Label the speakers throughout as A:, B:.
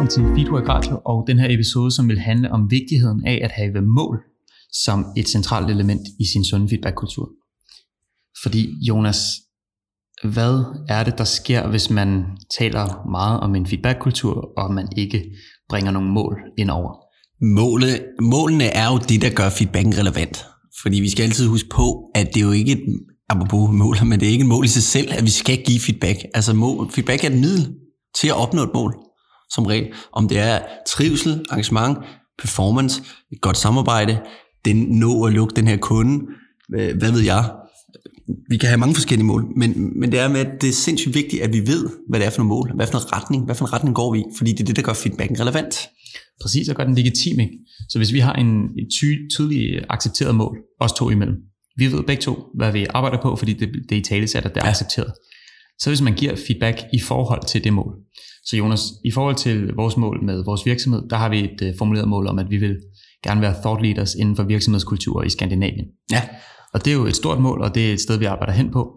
A: Velkommen til Feedwork Radio og den her episode, som vil handle om vigtigheden af at have mål som et centralt element i sin sunde feedbackkultur. Fordi Jonas, hvad er det, der sker, hvis man taler meget om en feedbackkultur, og man ikke bringer nogle mål ind over?
B: Målet, målene er jo det, der gør feedbacken relevant. Fordi vi skal altid huske på, at det er jo ikke et, apropos mål, men det er ikke et mål i sig selv, at vi skal give feedback. Altså mål, feedback er et middel til at opnå et mål, som regel. Om det er trivsel, engagement, performance, et godt samarbejde, den nå at lukke den her kunde, hvad ved jeg. Vi kan have mange forskellige mål, men, men det er med, at det er sindssygt vigtigt, at vi ved, hvad det er for nogle mål, hvad for en retning, hvad for en retning går vi i, fordi det er det, der gør feedbacken relevant.
A: Præcis, og gør den legitim. Ikke? Så hvis vi har en, et ty- tydeligt accepteret mål, os to imellem, vi ved begge to, hvad vi arbejder på, fordi det, det er i tale sat, at det er ja. accepteret. Så hvis man giver feedback i forhold til det mål. Så Jonas, i forhold til vores mål med vores virksomhed, der har vi et uh, formuleret mål om, at vi vil gerne være thought leaders inden for virksomhedskultur i Skandinavien.
B: Ja.
A: Og det er jo et stort mål, og det er et sted, vi arbejder hen på.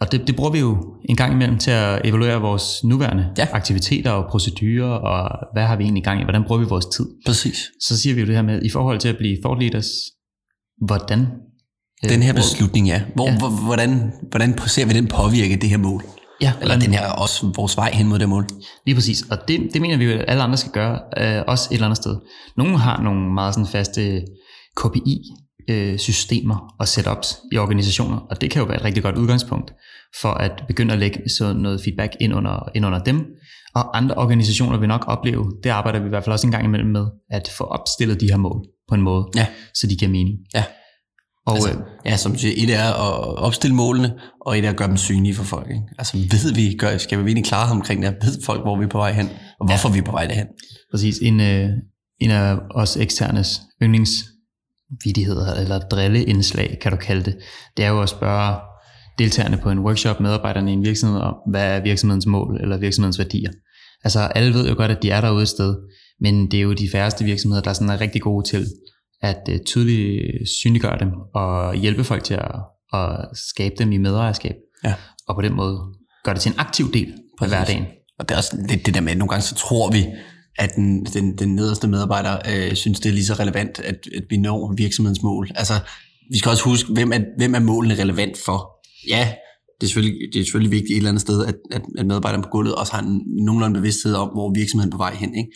A: Og det, det bruger vi jo en gang imellem til at evaluere vores nuværende ja. aktiviteter og procedurer, og hvad har vi egentlig gang i, hvordan bruger vi vores tid.
B: Præcis.
A: Så siger vi jo det her med, i forhold til at blive thought leaders, hvordan...
B: Den her beslutning, ja. Hvor, ja. Hvordan, hvordan ser vi den påvirke det her mål?
A: Ja,
B: Eller den her også vores vej hen mod det mål.
A: Lige præcis, og det, det mener vi jo, at alle andre skal gøre, øh, også et eller andet sted. Nogle har nogle meget sådan faste KPI, øh, systemer og setups i organisationer, og det kan jo være et rigtig godt udgangspunkt for at begynde at lægge sådan noget feedback ind under, ind under dem. Og andre organisationer vil nok opleve, det arbejder vi i hvert fald også en gang imellem med, at få opstillet de her mål på en måde,
B: ja.
A: så de giver mening.
B: Ja. Og, altså, øh, ja, som du siger, et er at opstille målene, og et er at gøre dem synlige for folk. Ikke? Altså ved vi, gør, skal vi egentlig klare omkring det? Ved folk, hvor vi er på vej hen, og hvorfor ja. vi er på vej derhen?
A: Præcis. En, øh, en af os eksternes yndlingsvidigheder, eller drilleindslag, kan du kalde det, det er jo at spørge deltagerne på en workshop, medarbejderne i en virksomhed, om hvad er virksomhedens mål, eller virksomhedens værdier. Altså alle ved jo godt, at de er derude et sted, men det er jo de færreste virksomheder, der sådan er rigtig gode til at uh, tydeligt synliggøre dem og hjælpe folk til at, at skabe dem i medejerskab.
B: Ja.
A: Og på den måde gøre det til en aktiv del af hverdagen.
B: Og det er også lidt det der med, at nogle gange så tror vi, at den, den, den nederste medarbejder øh, synes, det er lige så relevant, at, at vi når virksomhedens mål. Altså, vi skal også huske, hvem er, hvem er målene relevant for? Ja, det er selvfølgelig, det er selvfølgelig vigtigt et eller andet sted, at, at, at medarbejderne på gulvet også har en nogenlunde bevidsthed om, hvor virksomheden er på vej hen. Ikke?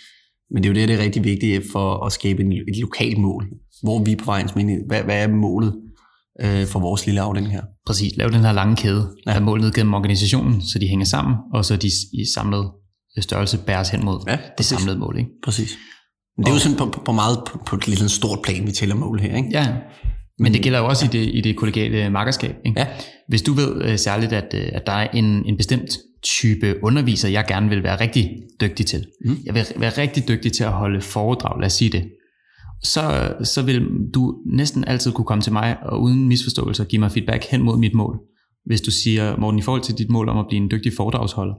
B: Men det er jo det, der er rigtig vigtigt for at skabe en, et lokalt mål. Hvor vi er på vej, hvad, hvad er målet øh, for vores lille afdeling her?
A: Præcis, lav den her lange kæde ja. af mål ned gennem organisationen, så de hænger sammen, og så de i samlet størrelse bæres hen mod ja, det samlede mål. Ikke?
B: Præcis. Men det er jo sådan på, på meget på, på et lille stort plan, vi tæller mål her. Ikke?
A: Ja, men det gælder jo også i det, i det kollegiale markerskab. Ikke?
B: Ja.
A: Hvis du ved uh, særligt, at, uh, at der er en, en bestemt type underviser, jeg gerne vil være rigtig dygtig til. Mm. Jeg vil være rigtig dygtig til at holde foredrag, lad os sige det. Så, så vil du næsten altid kunne komme til mig og uden misforståelser give mig feedback hen mod mit mål. Hvis du siger, Morten, i forhold til dit mål om at blive en dygtig foredragsholder,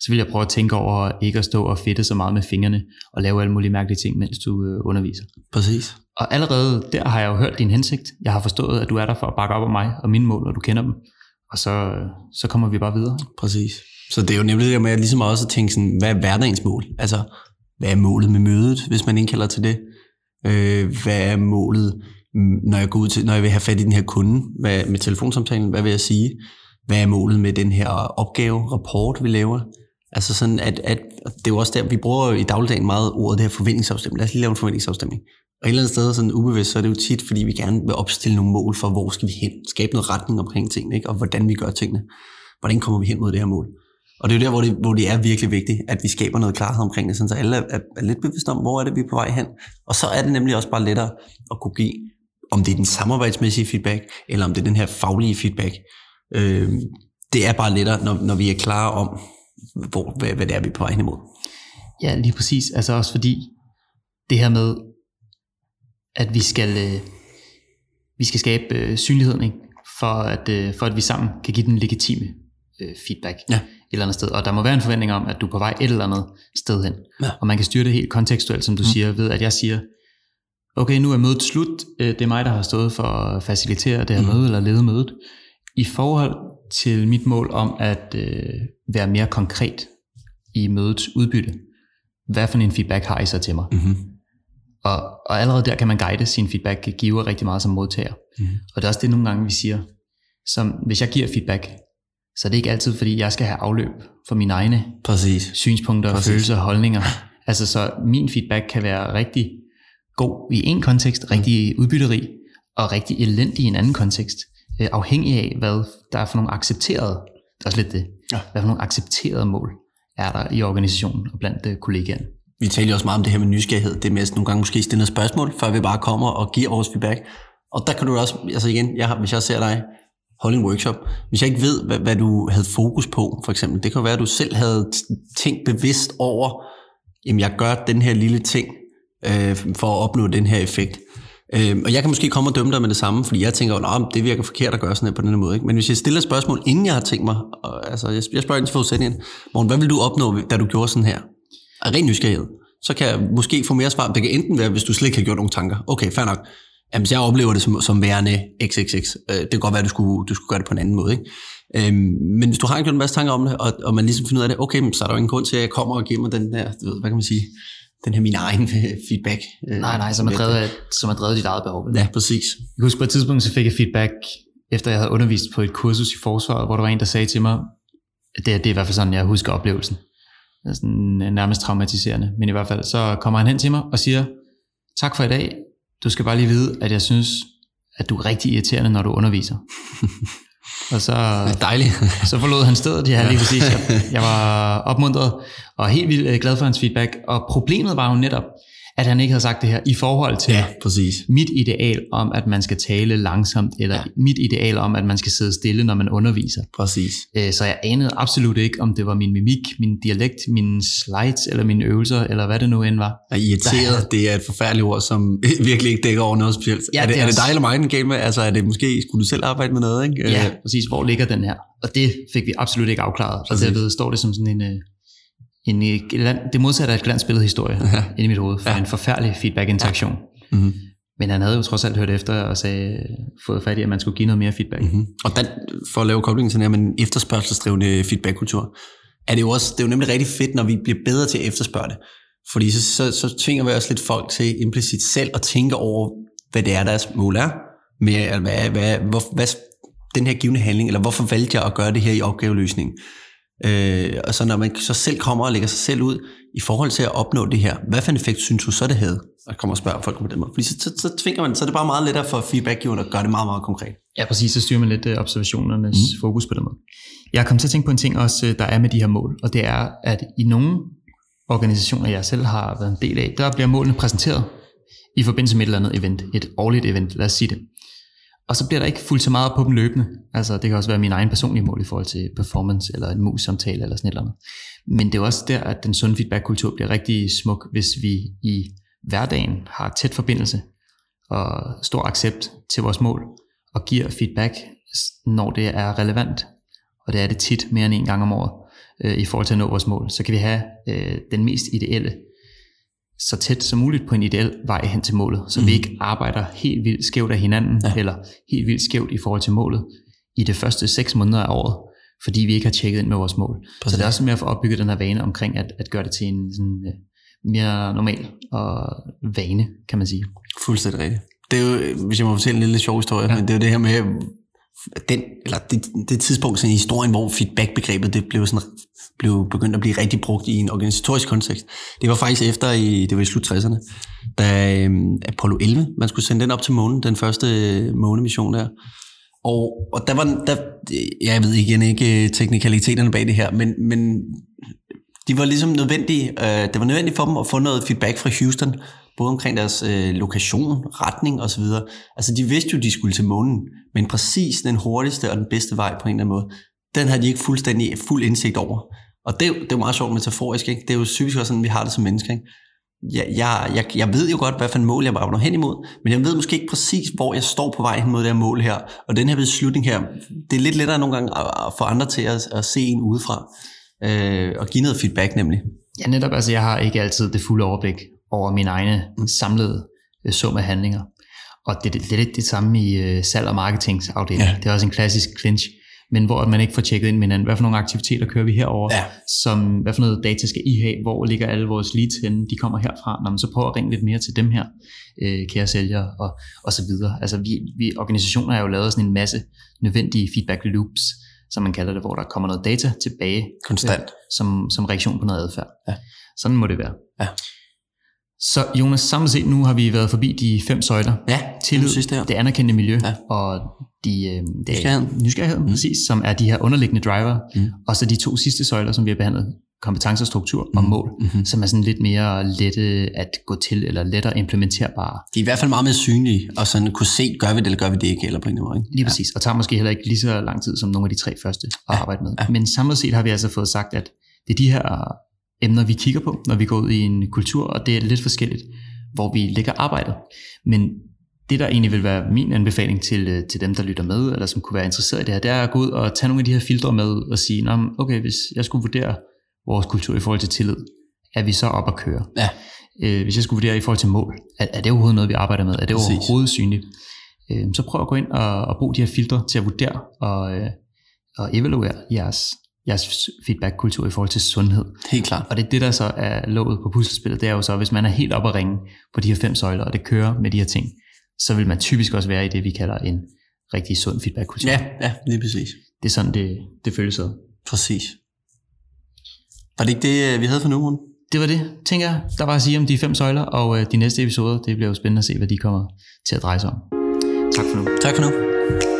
A: så vil jeg prøve at tænke over ikke at stå og fedte så meget med fingrene og lave alle mulige mærkelige ting, mens du øh, underviser.
B: Præcis.
A: Og allerede der har jeg jo hørt din hensigt. Jeg har forstået, at du er der for at bakke op om mig og mine mål, og du kender dem. Og så, så kommer vi bare videre.
B: Præcis. Så det er jo nemlig det med at ligesom også at tænke sådan, hvad er hverdagens mål? Altså, hvad er målet med mødet, hvis man indkalder til det? Øh, hvad er målet, når jeg går ud til, når jeg vil have fat i den her kunde hvad, med telefonsamtalen? Hvad vil jeg sige? Hvad er målet med den her opgave, rapport, vi laver? Altså sådan, at, at det er jo også der, vi bruger i dagligdagen meget ordet, det her forventningsafstemning. Lad os lige lave en forventningsafstemning. Og et eller andet sted, sådan ubevidst, så er det jo tit, fordi vi gerne vil opstille nogle mål for, hvor skal vi hen, skabe noget retning omkring tingene, ikke? og hvordan vi gør tingene. Hvordan kommer vi hen mod det her mål? Og det er jo der, hvor det, hvor det er virkelig vigtigt, at vi skaber noget klarhed omkring det, så alle er, er, er lidt bevidste om, hvor er det, vi er på vej hen. Og så er det nemlig også bare lettere at kunne give, om det er den samarbejdsmæssige feedback, eller om det er den her faglige feedback. Øh, det er bare lettere, når, når vi er klare om, hvor, hvad, hvad det er, vi er på vej hen imod.
A: Ja, lige præcis. Altså også fordi det her med, at vi skal, øh, vi skal skabe øh, synligheden, ikke? For, at, øh, for at vi sammen kan give den legitime øh, feedback
B: ja.
A: et eller andet sted. Og der må være en forventning om, at du er på vej et eller andet sted hen.
B: Ja.
A: Og man kan styre det helt kontekstuelt, som du mm. siger, ved at jeg siger, okay, nu er mødet slut, øh, det er mig, der har stået for at facilitere det her mm. møde, eller lede mødet. I forhold til mit mål om at øh, være mere konkret i mødets udbytte, hvad for en feedback har I så til mig?
B: Mm-hmm.
A: Og, og allerede der kan man guide sin feedback giver rigtig meget som modtager.
B: Mm.
A: Og det er også det nogle gange, vi siger, som hvis jeg giver feedback, så er det ikke altid, fordi jeg skal have afløb for mine egne
B: Præcis.
A: synspunkter,
B: Præcis.
A: følelser og holdninger. Altså så min feedback kan være rigtig god i en kontekst, rigtig udbytterig, og rigtig elendig i en anden kontekst, øh, afhængig af, hvad der er for nogle accepterede, det er også lidt det,
B: Ja.
A: hvad for nogle accepterede mål er der i organisationen og blandt øh, kollegaerne.
B: Vi taler jo også meget om det her med nysgerrighed. Det er med at nogle gange måske stille noget spørgsmål, før vi bare kommer og giver vores feedback. Og der kan du også, altså igen, jeg har, hvis jeg ser dig holde en workshop, hvis jeg ikke ved, hvad, hvad du havde fokus på, for eksempel, det kan være, at du selv havde tænkt bevidst over, jamen jeg gør den her lille ting, øh, for at opnå den her effekt. Øh, og jeg kan måske komme og dømme dig med det samme, fordi jeg tænker, at det virker forkert at gøre sådan her på den her måde. Ikke? Men hvis jeg stiller et spørgsmål, inden jeg har tænkt mig, og, altså jeg, jeg spørger ind til forudsætningen, Morten, hvad vil du opnå, da du gjorde sådan her? Af ren nysgerrighed. Så kan jeg måske få mere svar. Det kan enten være, hvis du slet ikke har gjort nogen tanker. Okay, fair nok. Jamen, så jeg oplever det som, som værende XXX. Øh, det kan godt være, at du skulle, du skulle gøre det på en anden måde. Ikke? Øhm, men hvis du har gjort en masse tanker om det, og, og man ligesom finder ud af det, okay, men så er der jo ingen grund til, at jeg kommer og giver mig den der, du ved, hvad kan man sige, den her min egen feedback. Øh,
A: Nej, nej, som er drevet, af, som er drevet dit eget behov.
B: Ja, præcis.
A: Jeg kan huske på et tidspunkt, så fik jeg feedback, efter jeg havde undervist på et kursus i forsvaret, hvor der var en, der sagde til mig, det, det er i hvert fald sådan, jeg husker oplevelsen. Er sådan øh, nærmest traumatiserende. Men i hvert fald, så kommer han hen til mig og siger, tak for i dag. Du skal bare lige vide, at jeg synes, at du er rigtig irriterende, når du underviser. og så,
B: dejligt.
A: så forlod han stedet, ja, lige præcis. Jeg, jeg var opmuntret og helt vildt øh, glad for hans feedback. Og problemet var jo netop, at han ikke havde sagt det her i forhold til
B: ja, præcis.
A: mit ideal om, at man skal tale langsomt, eller ja. mit ideal om, at man skal sidde stille, når man underviser.
B: Præcis.
A: Øh, Så jeg anede absolut ikke, om det var min mimik, min dialekt, mine slides, eller mine øvelser, eller hvad det nu end var.
B: Og irriteret, det er et forfærdeligt ord, som virkelig ikke dækker over noget specielt.
A: Ja,
B: er, det,
A: det er
B: er det dig eller mig, den galt med? Altså, er det måske, skulle du selv arbejde med noget, ikke?
A: Ja,
B: Øh,
A: præcis. Hvor ligger den her? Og det fik vi absolut ikke afklaret. Og
B: Præcis.
A: derved står det som sådan en, øh, en, øh, det modsatte af et glansbillede historie
B: Ja.
A: inde i mit hoved, for
B: Ja.
A: en forfærdelig feedback-interaktion.
B: Mhm.
A: Men han havde jo trods alt hørt efter og sagde, fået fat i, at man skulle give noget mere feedback.
B: Mm-hmm. Og den, for at lave koblingen til den her med en efterspørgselsdrivende feedbackkultur, er det jo også, det er jo nemlig rigtig fedt, når vi bliver bedre til at efterspørge det. Fordi så, så, så tvinger vi også lidt folk til implicit selv at tænke over, hvad det er, deres mål er. Med, altså, hvad, hvad, hvor, hvad, den her givende handling, eller hvorfor valgte jeg at gøre det her i opgaveløsningen? Øh, og så når man så selv kommer og lægger sig selv ud i forhold til at opnå det her, hvad for en effekt synes du så det havde? Og kommer og spørger folk på den måde. Fordi så, så, så tvinger man, så er det bare meget lettere for feedbackgiveren at gøre det meget, meget konkret.
A: Ja, præcis. Så styrer man lidt øh, observationernes mm. fokus på den måde. Jeg kom til at tænke på en ting også, øh, der er med de her mål, og det er, at i nogle organisationer, jeg selv har været en del af, der bliver målene præsenteret i forbindelse med et eller andet event, et årligt event, lad os sige det. Og så bliver der ikke fuldt så meget på dem løbende. Altså, det kan også være min egen personlige mål i forhold til performance, eller en mus-samtale, eller sådan et eller andet. Men det er også der, at den sunde feedback-kultur bliver rigtig smuk, hvis vi i hverdagen har tæt forbindelse og stor accept til vores mål, og giver feedback, når det er relevant. Og det er det tit mere end en gang om året, øh, i forhold til at nå vores mål. Så kan vi have øh, den mest ideelle, så tæt som muligt på en ideel vej hen til målet, så mm. vi ikke arbejder helt vildt skævt af hinanden, ja. eller helt vildt skævt i forhold til målet i det første seks måneder af året, fordi vi ikke har tjekket ind med vores mål. Præcis. Så det er også med at få opbygget den her vane omkring at, at gøre det til en sådan, øh, mere normal og vane, kan man sige.
B: Fuldstændig rigtigt. Det er jo, hvis jeg må fortælle en lille sjov historie, ja. men det er jo det her med, den, eller det, det tidspunkt sådan i historien, hvor feedback-begrebet det blev, sådan, blev begyndt at blive rigtig brugt i en organisatorisk kontekst. Det var faktisk efter, i, det var i slut 60'erne, da øhm, Apollo 11, man skulle sende den op til månen, den første øh, månemission der. Og, og der var, der, jeg ved igen ikke øh, teknikaliteterne bag det her, men, men de var ligesom nødvendige, øh, det var nødvendigt for dem at få noget feedback fra Houston, både omkring deres øh, lokation, retning osv. Altså de vidste jo, de skulle til månen, men præcis den hurtigste og den bedste vej på en eller anden måde, den havde de ikke fuldstændig fuld indsigt over. Og det, det er jo meget sjovt metaforisk, ikke? Det er jo typisk også sådan, vi har det som mennesker, ikke? Jeg, jeg, jeg, jeg ved jo godt, hvad for en mål jeg arbejder hen imod, men jeg ved måske ikke præcis, hvor jeg står på vej hen mod det her mål her. Og den her beslutning her, det er lidt lettere nogle gange at, at få andre til at, at se en udefra, øh, og give noget feedback nemlig.
A: Ja, netop. Altså, jeg har ikke altid det fulde overblik over mine egne samlede øh, sum af handlinger. Og det, det, det er lidt det samme i øh, salg- og marketingsafdelingen.
B: Ja.
A: Det er også en klassisk clinch. men hvor man ikke får tjekket ind med hinanden, hvad for nogle aktiviteter kører vi herover,
B: Ja.
A: som, hvad for noget data skal I have, hvor ligger alle vores leads henne, de kommer herfra, Nå, men så prøv at ringe lidt mere til dem her, øh, kære sælgere, og, og så videre. Altså vi, vi organisationer har jo lavet sådan en masse nødvendige feedback loops, som man kalder det, hvor der kommer noget data tilbage,
B: Konstant.
A: som, som reaktion på noget adfærd.
B: Ja.
A: Sådan må det være.
B: Ja.
A: Så Jonas, samlet set nu har vi været forbi de fem søjler.
B: Ja,
A: Tillid,
B: det sidste her.
A: det anerkendte miljø,
B: Ja.
A: og de, øh, det er-
B: Nysgerrigheden.
A: nysgerrigheden mm. præcis, som er de her underliggende driver,
B: Mm.
A: og så de to sidste søjler, som vi har behandlet, kompetence og struktur og
B: Mm.
A: mål,
B: Mhm.
A: som er sådan lidt mere lette at gå til, eller lettere implementerbare.
B: De er i hvert fald meget mere synlige, og sådan kunne se, gør vi det, eller gør vi det ikke, eller på en eller anden måde. Ikke?
A: Lige præcis, og tager måske heller ikke lige så lang tid som nogle af de tre første at
B: Ja,
A: arbejde med.
B: ja.
A: Men samlet set har vi altså fået sagt, at det er de her emner, vi kigger på, når vi går ud i en kultur, og det er lidt forskelligt, hvor vi lægger arbejdet. Men det, der egentlig vil være min anbefaling til, øh, til dem, der lytter med, eller som kunne være interesseret i det her, det er at gå ud og tage nogle af de her filtre med og sige, "Nå, okay, hvis jeg skulle vurdere vores kultur i forhold til tillid, er vi så op at køre?
B: Ja.
A: Øh, hvis jeg skulle vurdere i forhold til mål, er, er det overhovedet noget, vi arbejder med? Er det
B: Præcis.
A: overhovedet synligt? Øh, så prøv at gå ind og, og bruge de her filtre til at vurdere og, øh, og evaluere jeres, jeres feedback-kultur i forhold til sundhed.
B: Helt klart.
A: Og det er det, der så er låget på puslespillet, det er jo så, hvis man er helt op at ringe på de her fem søjler, og det kører med de her ting, så vil man typisk også være i det, vi kalder en rigtig sund feedback-kultur.
B: Ja, ja, lige præcis.
A: Det er sådan, det, det føles ad.
B: Præcis. Var det ikke det, øh, vi havde for nu, Rune?
A: Det var det, tænker jeg, der var at sige om de fem søjler, og øh, de næste episoder, det bliver jo spændende at se, hvad de kommer til at dreje sig om. Tak for nu.
B: Tak for nu.